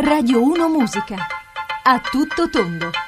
Radio 1 Musica. A tutto tondo.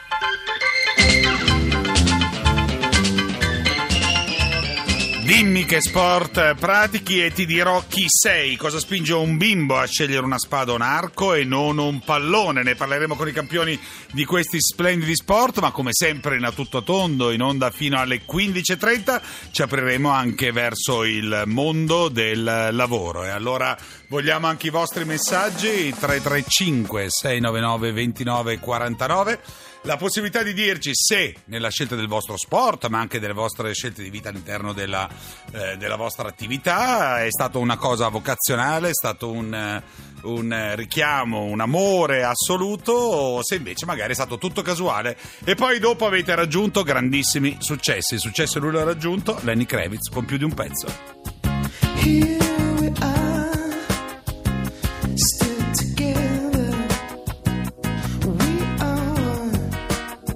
Dimmi che sport pratichi e ti dirò chi sei, cosa spinge un bimbo a scegliere una spada o un arco e non un pallone. Ne parleremo con i campioni di questi splendidi sport, ma come sempre in a tutto tondo, in onda fino alle 15.30, ci apriremo anche verso il mondo del lavoro. E allora vogliamo anche i vostri messaggi, 335 699 2949 la possibilità di dirci se nella scelta del vostro sport, ma anche delle vostre scelte di vita all'interno della, eh, della vostra attività, è stato una cosa vocazionale, è stato un, eh, un richiamo, un amore assoluto, o se invece magari è stato tutto casuale. E poi dopo avete raggiunto grandissimi successi. Il successo lui l'ha raggiunto, Lenny Kravitz, con più di un pezzo.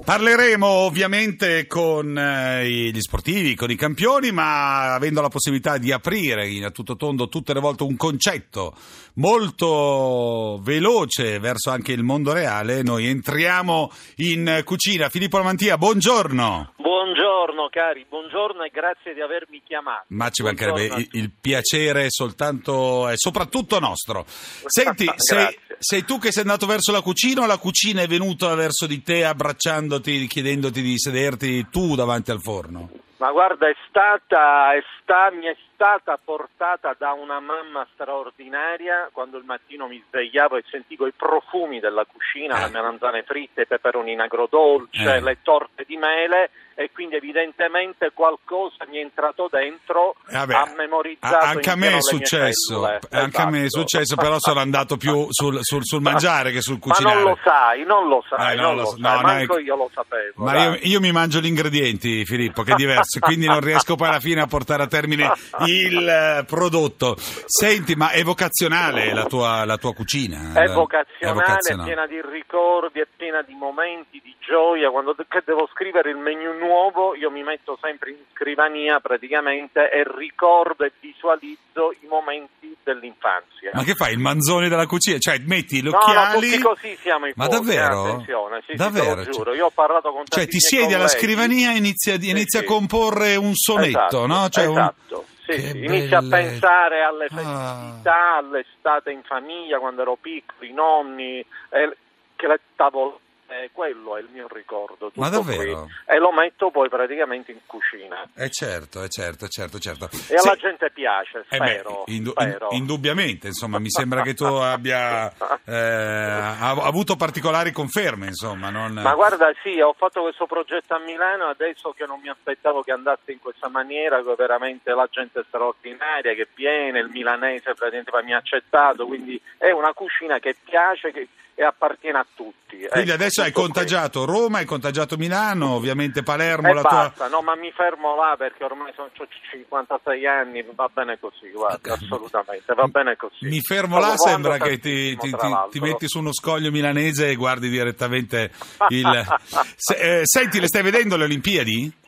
Parleremo ovviamente con eh, gli sportivi, con i campioni, ma avendo la possibilità di aprire a tutto tondo tutte le volte un concetto molto veloce verso anche il mondo reale, noi entriamo in cucina. Filippo Lamantia, buongiorno. Buongiorno cari, buongiorno e grazie di avermi chiamato. Ma ci mancherebbe Buongiorno il, il piacere soltanto è soprattutto nostro. Senti, sei, sei tu che sei andato verso la cucina o la cucina è venuta verso di te abbracciandoti, chiedendoti di sederti tu davanti al forno? Ma guarda, è stata, è sta- mi è stata portata da una mamma straordinaria quando il mattino mi svegliavo e sentivo i profumi della cucina, Eh. le melanzane fritte, i peperoni in agrodolce, Eh. le torte di mele e quindi evidentemente qualcosa mi è entrato dentro, Eh, vabbè, ha memorizzato a- anche a me è successo, anche a me è Esatto. successo, però sono andato più sul, sul- sul mangiare che sul Ma cucinare. non lo sai, non lo sai, Eh, non lo sai, no, no, manco è- io lo sapevo. Ma io, io mi mangio gli ingredienti, Filippo, che è diverso, quindi non riesco poi alla fine a portare a termine il eh, prodotto. Senti, ma è vocazionale la tua, la tua cucina? È vocazionale, è vocazionale. piena di ricordi, è piena di momenti, di gioia. Quando che devo scrivere il menu nuovo, io mi metto sempre in scrivania praticamente e ricordo e visualizzo i momenti dell'infanzia. Ma che fai, il manzone della cucina? Cioè, metti gli No, no, occhiali... tutti così siamo i Ma fuochi, eh, davvero? attenzione, sì, sì, davvero? lo giuro. Io ho parlato con Cioè, ti siedi alla scrivania e inizia, Sì, inizia sì. a comporre un sonetto, Esatto, no? Cioè, un- esatto. Sì, Che sì. Inizia a bellezza. pensare alle Ah. festività, all'estate in famiglia, quando ero piccolo, i nonni, eh, che le tavole, eh, quello è il mio ricordo. Ma davvero? qui. E lo metto poi praticamente in cucina. Eh certo, eh certo, certo, certo. E alla Sì. gente piace, Eh beh, spero. indu- spero. in- indubbiamente, insomma, mi sembra che tu abbia eh, ha- avuto particolari conferme, insomma. Non... Ma guarda, sì, ho fatto questo progetto a Milano adesso che non mi aspettavo che andasse in questa maniera, che veramente la gente è straordinaria, che viene, il milanese praticamente mi ha accettato, quindi è una cucina che piace che- e appartiene a tutti. Quindi Ecco, adesso hai contagiato Roma, hai contagiato Milano, ovviamente Palermo. E la tua... basta, no, ma mi fermo là perché ormai sono ho 56 anni, va bene così, guarda, assolutamente, va bene così. Mi fermo là, sembra che ti, ti- ti- metti su uno scoglio milanese e guardi direttamente il... Se- eh, senti, le stai vedendo le Olimpiadi?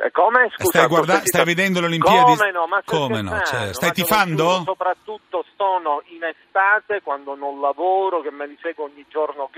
Eh, Come? Scusa, Stai guarda- stai vedendo le Olimpiadi? Come no? Ma stai Come no, certo. Stai Ma tifando? soprattutto sono in estate quando non lavoro, che me li seguo ogni giorno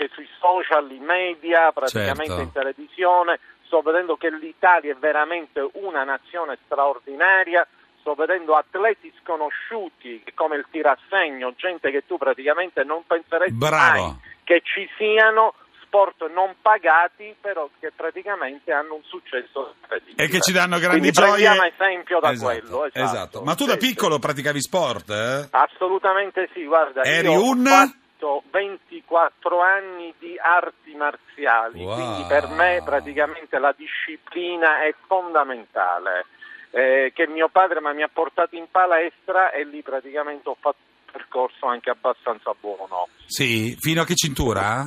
che, che sui social, in media, praticamente Certo. in televisione. Sto vedendo che l'Italia è veramente una nazione straordinaria. Sto vedendo atleti sconosciuti come il tirassegno, gente che tu praticamente non penseresti Bravo. mai che ci siano sport non pagati, però che praticamente hanno un successo. E che ci danno grandi Quindi gioie. prendiamo esempio da Esatto, quello. Esatto, esatto. Ma tu da piccolo praticavi sport, eh? Assolutamente sì, guarda, Eri un? ho fatto 24 anni di arti marziali, Wow. quindi per me praticamente la disciplina è fondamentale. Eh, che mio padre mi ha portato in palestra e lì praticamente ho fatto un percorso anche abbastanza buono. Sì, fino a che cintura?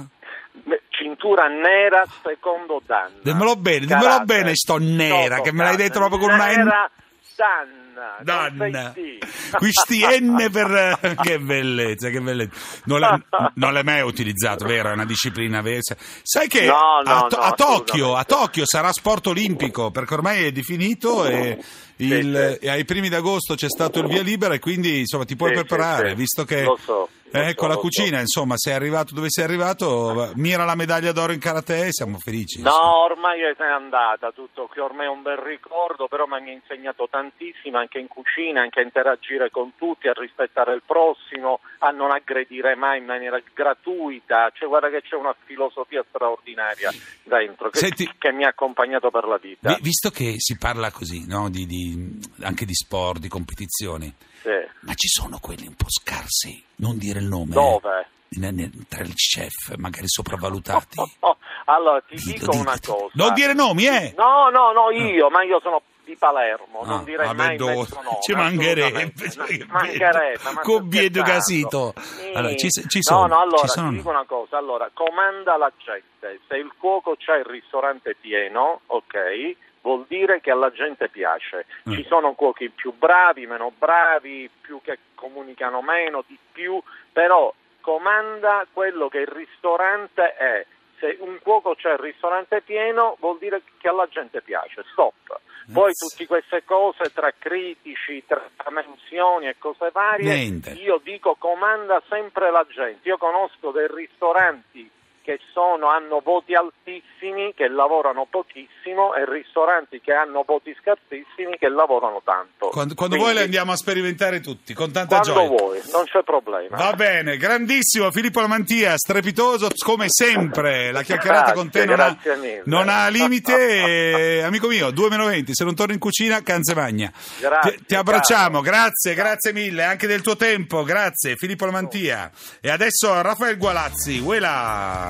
Cintura nera secondo Dan. Dimmelo bene, dimmelo bene sto nera, Sotto che me l'hai detto proprio con una. Nera Dan. Dan, non sei D. questi N per che bellezza, che bellezza. Non l'hai, non l'hai mai utilizzato, vero? È una disciplina vera. Sai che No, no, a, To- no, a Tokyo, a Tokyo sarà sport olimpico perché ormai è definito e, il- sì. e ai primi d'agosto c'è stato il via libera e quindi insomma ti puoi Sì, sì, preparare, sì. visto che Lo so, con la lo so. cucina, insomma, sei arrivato dove sei arrivato, va- mira la medaglia d'oro in karate e siamo felici. insomma. No, ormai è andata tutto, che ormai è un bel ricordo, però mi ha insegnato tantissimo anche in cucina, anche a interagire con tutti, a rispettare il prossimo, a non aggredire mai in maniera gratuita, cioè guarda che c'è una filosofia straordinaria dentro che, Senti- che mi ha accompagnato per la vita. Vi- visto che si parla così, no, di- di- anche di sport, di competizioni, Sì. Ma ci sono quelli un po' scarsi, non dire il nome. Dove? Ne- tra gli chef, magari sopravvalutati. Oh, allora ti Dillo, dico una ditelo. cosa. Non dire nomi, eh! No, no, no, io, ma io sono di Palermo, Ah, non direi vabbè, mai nome. ci mancherebbe, mancherebbe, bello. ma Con Biedo. Casito. Sì. Allora, ci- ci sono, No, no, allora ci sono. ti dico una cosa, allora, comanda la gente, se il cuoco c'ha il ristorante pieno, ok, vuol dire che alla gente piace. Mm. Ci sono cuochi più bravi, meno bravi, più che comunicano meno, di più, però comanda quello che il ristorante è. Se un cuoco c'è il ristorante pieno, vuol dire che alla gente piace. Stop. Poi tutte queste cose tra critici, tra menzioni e cose varie, Niente. io dico comanda sempre la gente. Io conosco dei ristoranti che sono, hanno voti altissimi, che lavorano pochissimo, e ristoranti che hanno voti scarsissimi, che lavorano tanto. Quando, quando Quindi, vuoi le andiamo a sperimentare tutti, con tanta Quando gioia. vuoi, non c'è problema. Va bene, grandissimo Filippo Lamantia, strepitoso come sempre. La chiacchierata Grazie, con te non ha, non ha limite. E, amico mio, 2 meno 20, se non torni in cucina, canzevagna. Grazie, ti, ti abbracciamo, grazie, grazie mille, anche del tuo tempo, grazie Filippo Lamantia. E adesso Raffaele Gualazzi,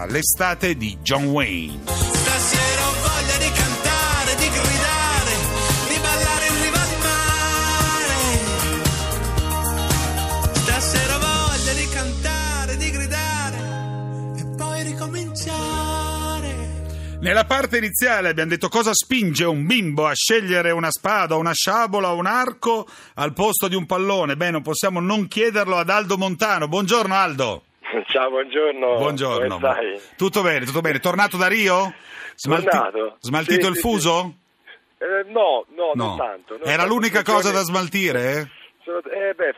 l'estate di John Wayne. Stasera ho voglia di cantare, di gridare, di ballare in riva al mare. Stasera ho voglia di cantare, di gridare e poi ricominciare. Nella parte iniziale abbiamo detto cosa spinge un bimbo a scegliere una spada, una sciabola o un arco al posto di un pallone. Beh, non possiamo non chiederlo ad Aldo Montano. Buongiorno Aldo. Ciao, buongiorno. Buongiorno. Tutto bene, tutto bene. Tornato da Rio? Tornato. Smaltito Sì, il sì, fuso? Eh, no, no, non tanto. non Era tanto. l'unica cosa da smaltire? sono- eh, beh,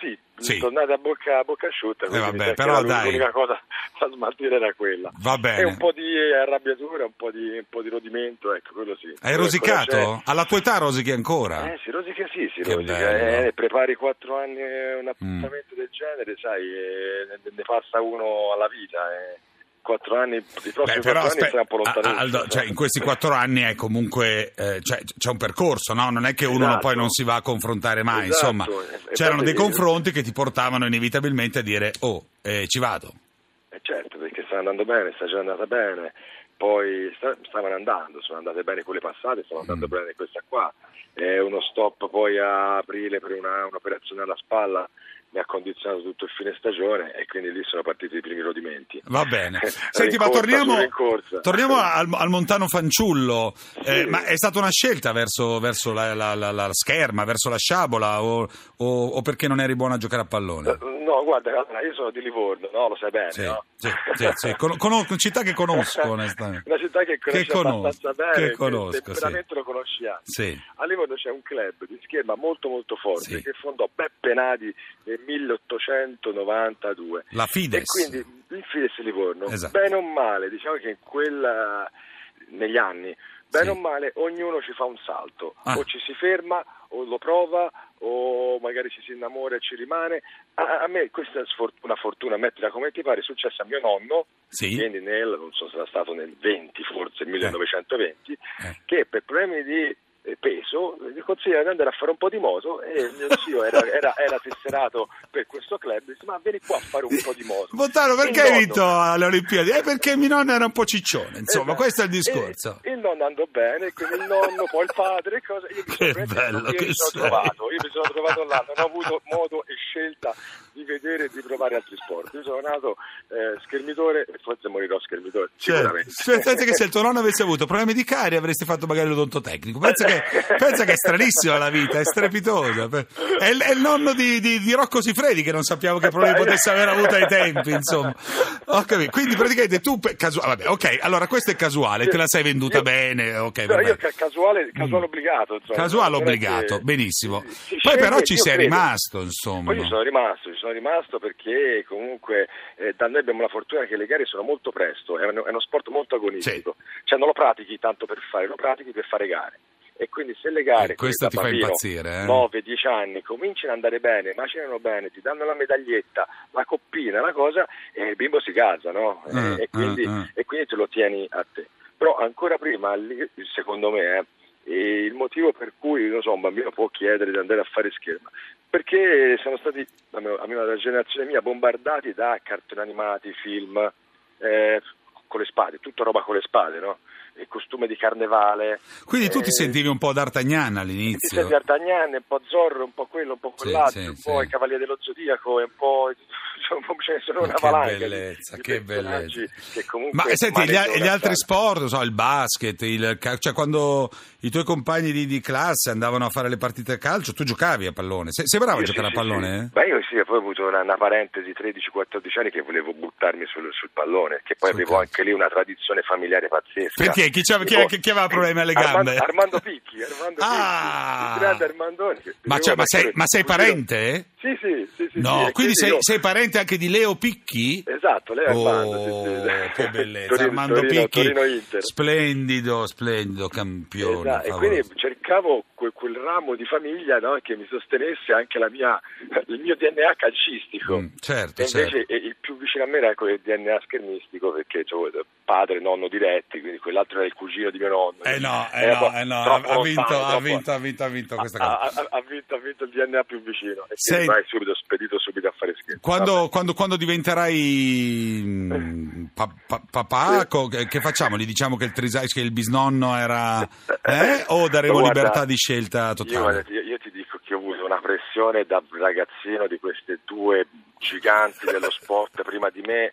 sì, Sì. tornate a bocca, a bocca asciutta. quindi vabbè, però dai. L'unica cosa da smaltire era quella. Va bene. E un po' di arrabbiatura, un po' di, un po' di rodimento, ecco, quello sì. Hai Quello rosicato? Alla tua età rosichi ancora? Eh sì, rosica sì, si Che rosica. Mm. Eh, prepari quattro anni eh, un appuntamento del genere, sai, e ne, ne passa uno alla vita. eh. Quattro anni, i prossimi Beh, però quattro anni un po' lontanissimo. Aldo, cioè, sai. in questi quattro anni è comunque eh, cioè, c'è un percorso, no? Non è che uno Esatto. poi non si va a confrontare mai. Esatto, Insomma, e- c'erano dei confronti che ti portavano inevitabilmente a dire: Oh, eh, ci vado. Eh certo, perché sta andando bene, sta già andata bene, poi sta- stavano andando, sono andate bene quelle passate, stanno andando Mm. bene questa qua. È uno stop poi a aprile per una- un'operazione alla spalla mi ha condizionato tutto il fine stagione e quindi lì sono partiti i primi rodimenti. Va bene. Senti, ma torniamo, torniamo al, al Montano Fanciullo. Eh, Sì. ma è stata una scelta verso, verso la, la- la- la scherma, verso la sciabola o, o- o perché non eri buono a giocare a pallone? No, guarda, io sono di Livorno, no? Lo sai bene, Sì, no? Sì, sì, sì. Con- conosco- città che conosco, onestamente. Una città che conosci Che conosco, abbastanza bene, che conosco, sì. veramente lo conosci anche. Sì. A Livorno c'è un club di scherma molto molto forte che fondò Beppe Nadi nel 1892. La Fides. E quindi il Fides Livorno, Esatto. bene o male, diciamo che in quella, negli anni, bene o male, ognuno ci fa un salto, Ah. o ci si ferma, o lo prova, o magari ci si innamora e ci rimane. A, a me questa è una fortuna, mettila come ti pare, è successa a mio nonno, Sì. quindi nel, non so se era stato nel 20, forse 1920, Eh. che per problemi di eh, peso gli consigliava di andare a fare un po' di moto e mio zio era, era- era tesserato per questo club disse ma vieni qua a fare un po' di moto Montano, perché Il hai vinto alle Olimpiadi? Eh, perché mio nonno era un po' ciccione, insomma, Esatto. questo è il discorso. E il nonno andò bene, quindi il nonno, poi il padre, e cosa. Io mi Che sono, bello io che mi sono trovato, io mi sono trovato là, non ho avuto modo e scelta di vedere e di provare altri sport. Io sono nato eh, schermitore e forse morirò schermitore, Cioè, sicuramente. se- pensa che se il tuo nonno avesse avuto problemi di carie avresti fatto magari l'odontotecnico. Pensa che, pensa che è stranissima la vita, è strepitosa. È, il- è il nonno di, di- di Rocco Sifredi che non sappiamo che problemi potesse aver avuto ai tempi, insomma. Capito. Quindi praticamente tu, casu- vabbè, ok, allora questo è casuale, te la sei venduta Io- bene, ok, No, io ca- casuale, casuale obbligato. insomma. Casuale obbligato, benissimo. si- si Poi però ci io sei rimasto, insomma. Poi ci sono rimasto, ci sono rimasto perché comunque eh, da noi abbiamo la fortuna che le gare sono molto presto, è, uno- è uno sport molto agonistico, cioè non lo pratichi tanto per fare, lo pratichi per fare gare. E quindi se le gare Eh, questo ti fa bambino, impazzire, eh? 9-10 anni cominciano ad andare bene, macinano bene, ti danno la medaglietta, la coppina, la cosa, e il bimbo si casa, no? E- Mm, e, quindi, mm, mm. e quindi te lo tieni a te. Però ancora prima, secondo me, eh, e il motivo per cui so, un bambino può chiedere di andare a fare scherma, perché siamo stati, almeno almeno la generazione mia, bombardati da cartoni animati, film, eh, con le spade, tutta roba con le spade, no? Il costume di carnevale. Quindi tu ti eh, sentivi un po' d'Artagnan all'inizio. senti D'Artagnan, un po' Zorro, un po' quello, un po' Sì, quell'altro, sì, un po' sì. i Cavalieri dello Zodiaco, e un po', ce ne sono una che valanga. di- bellezza, di che personaggi bellezza. Che comunque Ma senti, gli, gli altri sport, so, il basket, il ca- cioè quando i tuoi compagni di, di classe andavano a fare le partite a calcio, tu giocavi a pallone. Sei, sei bravo a Io giocare sì, a pallone? Sì, eh? sì. Beh, io sì, poi ho avuto una, una parentesi 13-14 anni che volevo buttarmi sul, sul pallone, che poi Sul avevo calcio. anche lì una tradizione familiare pazzesca. Perché? Chi c'aveva- chi- Tipo, chi- chi aveva problemi alle Armando- gambe? Armando Picchi, Armando Ah! Picchi, grande Armandone. Ma, cioè, ma, sei, Torino. ma sei parente? Sì, sì, sì. sì, No, sì, quindi sei, io- sei parente anche di Leo Picchi? Esatto, lei è Armando, Oh, sì, che bellezza, Torino- Armando Torino- Picchi, Torino-Inter. splendido, splendido campione. Esatto, e quindi cercavo que- quel ramo di famiglia no, che mi sostenesse anche la mia, il mio DNA calcistico. Mm, certo, e invece certo. eh, il più vicino a me era quel DNA schermistico perché c'avevo padre, nonno diretti, quindi quell'altro era il cugino di mio nonno. Eh no, eh no, eh no, ha vinto, ha vinto, ha vinto, ha vinto questa ha, cosa. ha- ha vinto, ha vinto il DNA più vicino e Sei- vai subito spedito subito a fare scherzo. Quando, quando, quando diventerai mm, pa- pa- papà, co- che facciamo? Gli diciamo che il, trisa- che il bisnonno era... Eh? O daremo Guarda, libertà di scelta Io, totale? io- io ti dico che ho avuto una pressione da ragazzino di queste due giganti dello sport prima di me.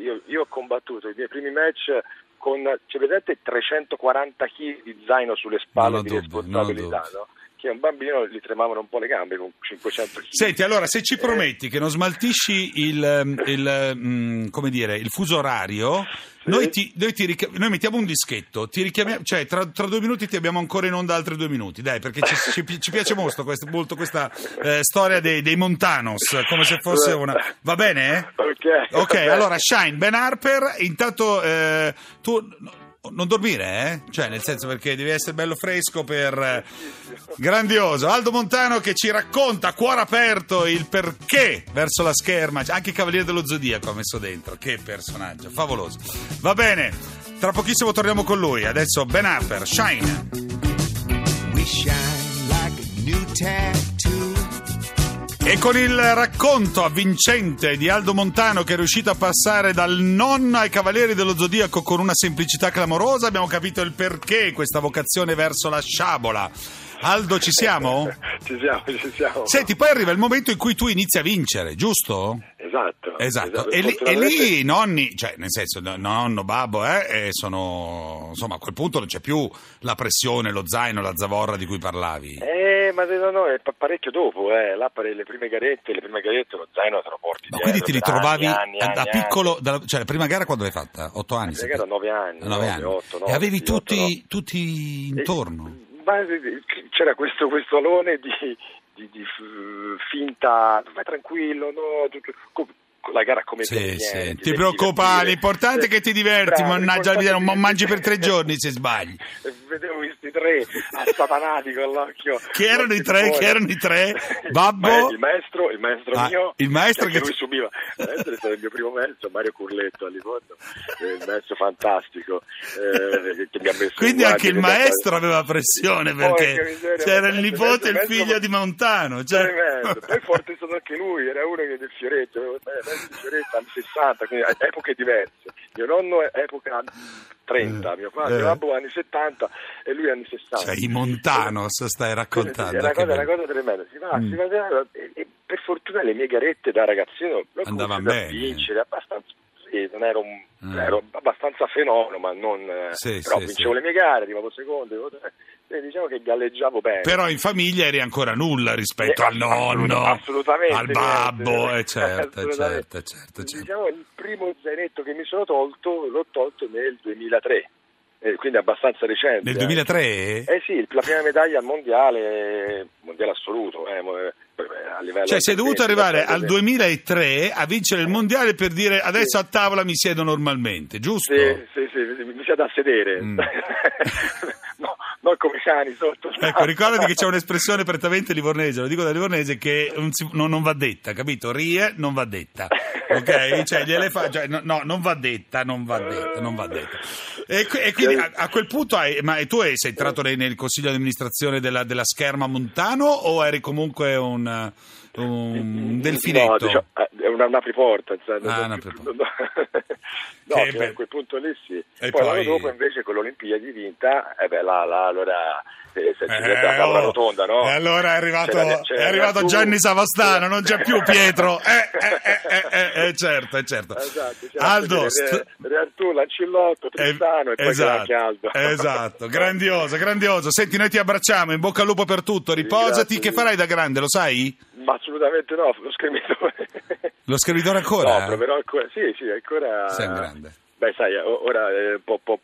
Io, io ho combattuto i miei primi match con, cioè, vedete, 340 kg di zaino sulle spalle Non di responsabilità, no? Che a un bambino gli tremavano un po' le gambe con 500 kg. Senti, allora, se ci prometti che non smaltisci il, ehm, il, mm, come dire, il fuso orario, noi, ti, noi, ti rica- noi mettiamo un dischetto, ti richiamiamo, cioè tra, tra due minuti ti abbiamo ancora in onda altri due minuti, dai, perché ci, ci- ci piace molto, questa, molto questa eh, storia dei, dei Montanos, come se fosse una... Va bene? eh? Ok, Ok, allora Shine, Ben Harper, intanto eh, tu non dormire, eh? Cioè, nel senso perché devi essere bello fresco per... eh, grandioso. Aldo Montano che ci racconta a cuore aperto il perché verso la scherma, anche il Cavaliere dello Zodiaco ha messo dentro, che personaggio, favoloso. Va bene, tra pochissimo torniamo con lui, adesso Ben Harper, Shine. We shine like a new tattoo. E con il racconto avvincente di Aldo Montano che è riuscito a passare dal nonno ai Cavalieri dello Zodiaco con una semplicità clamorosa, abbiamo capito il perché questa vocazione verso la sciabola. Aldo, ci siamo? Ci siamo, ci siamo. Senti, poi arriva il momento in cui tu inizi a vincere, giusto? Esatto. Esatto, e lì, e lì i nonni, cioè nel senso no- nonno, babbo, eh, eh, sono insomma a quel punto non c'è più la pressione, lo zaino, la zavorra di cui parlavi. Eh, ma no, no, è pa- parecchio dopo, eh. Là per le prime garette, le prime garette lo zaino te lo porti Ma dietro quindi ti ritrovavi anni, anni, da piccolo, da- cioè la prima gara quando l'hai fatta? Otto anni? La prima gara sette- nove anni, Nove nove, anni. otto, nove, e avevi sì, tutti, otto, nove. tutti intorno? Eh, Ma eh, c'era questo, questo alone di, di- di finta, vai tranquillo, no, la gara come Sì, sì. Ti preoccupare, l'importante è che ti diverti, Bravo, mannaggia non mangi per tre giorni se sbagli. Vedevo tre assatanati con l'occhio. Chi erano i tre? Fuori. Chi erano i tre? Babbo? Il maestro, il maestro Ah, mio. il maestro che che- lui subiva. Il maestro è stato il mio primo maestro, Mario Curletto a Livorno, eh, il maestro fantastico eh, che mi ha messo Quindi in anche il maestro aveva pressione perché miseria, c'era il nipote e il figlio di Montano. Cioè... Poi forte è stato anche lui, era uno che del Fioretto, eh, mezzo Fioretto anni 60, quindi epoche diverse. Mio nonno è epoca 30, Eh, mio padre, eh. mio babbo anni 70 e lui anni 60. Cioè, i Montanos stai raccontando. È una, che cosa, bello. una cosa tremenda, si va, Mm. si va e, e per fortuna le mie garette da ragazzino Andavano cominciato a bene. vincere abbastanza. Sì, non ero, un, Mm. ero abbastanza fenomeno, ma non. eh, Sì, però sì, vincevo sì. le mie gare, arrivavo secondo, arrivavo Quindi diciamo che galleggiavo bene. Però in famiglia eri ancora nulla rispetto Eh, al nonno, assolutamente al babbo, e certo, Assolutamente. certo, certo, certo. Diciamo il primo zainetto che mi sono tolto l'ho tolto nel 2003, eh, quindi abbastanza recente. Nel eh. 2003? Eh sì, la prima medaglia al mondiale, mondiale assoluto, eh, eh, a livello Cioè sei dovuto arrivare al 2000 2003 a vincere il mondiale per dire adesso a tavola mi siedo normalmente, giusto? Sì, sì, sì, mi siete a sedere. Mm. no, non come cani sotto. Ecco, ricordati che c'è un'espressione prettamente livornese, lo dico da livornese, che non, si- non- non va detta, capito? Rie non va detta, ok? Cioè, gli elefa- cioè, no, no, non va detta, non va detta, non va detta. E, e quindi a, a quel punto, hai, ma tu sei entrato nei- nel consiglio di amministrazione della, della Scherma Montano o eri comunque un, un delfinetto? No, diciamo, eh, è una, un apriporta. insomma, Ah, non- un apriporta. no, beh. a quel punto lì sì. E poi, l'anno poi- dopo invece con l'Olimpiadi vinta, eh beh, là, là, allora eh, ci Eh, la tavola oh, rotonda, no? E allora è arrivato, C'era- c'era è arrivato Gianni Savastano, non c'è più Pietro. Eh, eh, eh, eh, eh, certo, eh, certo. Esatto, c'era Aldo, st- Re Artù, Lancillotto, eh, Tristano e poi esatto, anche Aldo. esatto, grandioso, grandioso. Senti, noi ti abbracciamo, in bocca al lupo per tutto, riposati. grazie Che farai da grande, lo sai? Ma assolutamente no, lo schermitore. Lo scrivitore ancora? No, proverò ancora. Sì, sì, ancora. Sei grande. Beh, sai, ora è un po', po',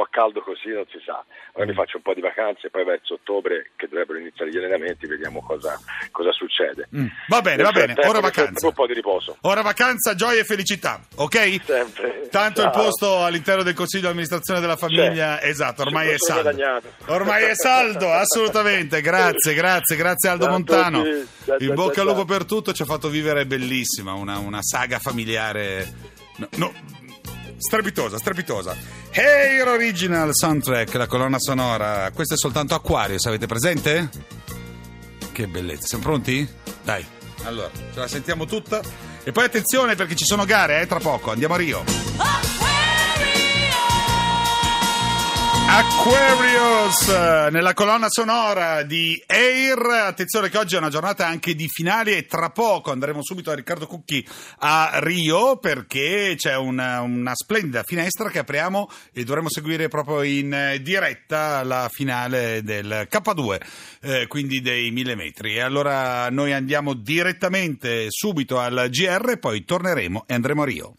po', po' caldo così, non si sa. Ora Mm. mi faccio un po' di vacanze, poi verso ottobre, che dovrebbero iniziare gli allenamenti, vediamo cosa, cosa succede. Mm, Va bene, va bene, ora vacanza. Un po' di riposo. Ora vacanza, gioia e felicità, ok? Sempre. Tanto il Ciao. posto all'interno del Consiglio di amministrazione della famiglia, C'è. esatto, ormai è saldo. guadagnato. Ormai è saldo, assolutamente. Grazie, grazie, grazie Aldo Ciao a Montano. In bocca al lupo per tutto, ci ha fatto vivere bellissima, una, una saga familiare. No, no, strepitosa, strepitosa. Hair Original Soundtrack, la colonna sonora. Questo è soltanto Aquarius, avete presente? Che bellezza, siamo pronti? Dai, allora, ce la sentiamo tutta. E poi attenzione perché ci sono gare, eh, tra poco, andiamo a Rio. Aquarius eh, nella colonna sonora di Air. Attenzione che oggi è una giornata anche di finali e tra poco andremo subito a Riccardo Cucchi a Rio perché c'è una, una splendida finestra che apriamo e dovremo seguire proprio in eh, diretta la finale del K2, eh, quindi dei 1000 metri. E allora noi andiamo direttamente subito al GR, poi torneremo e andremo a Rio.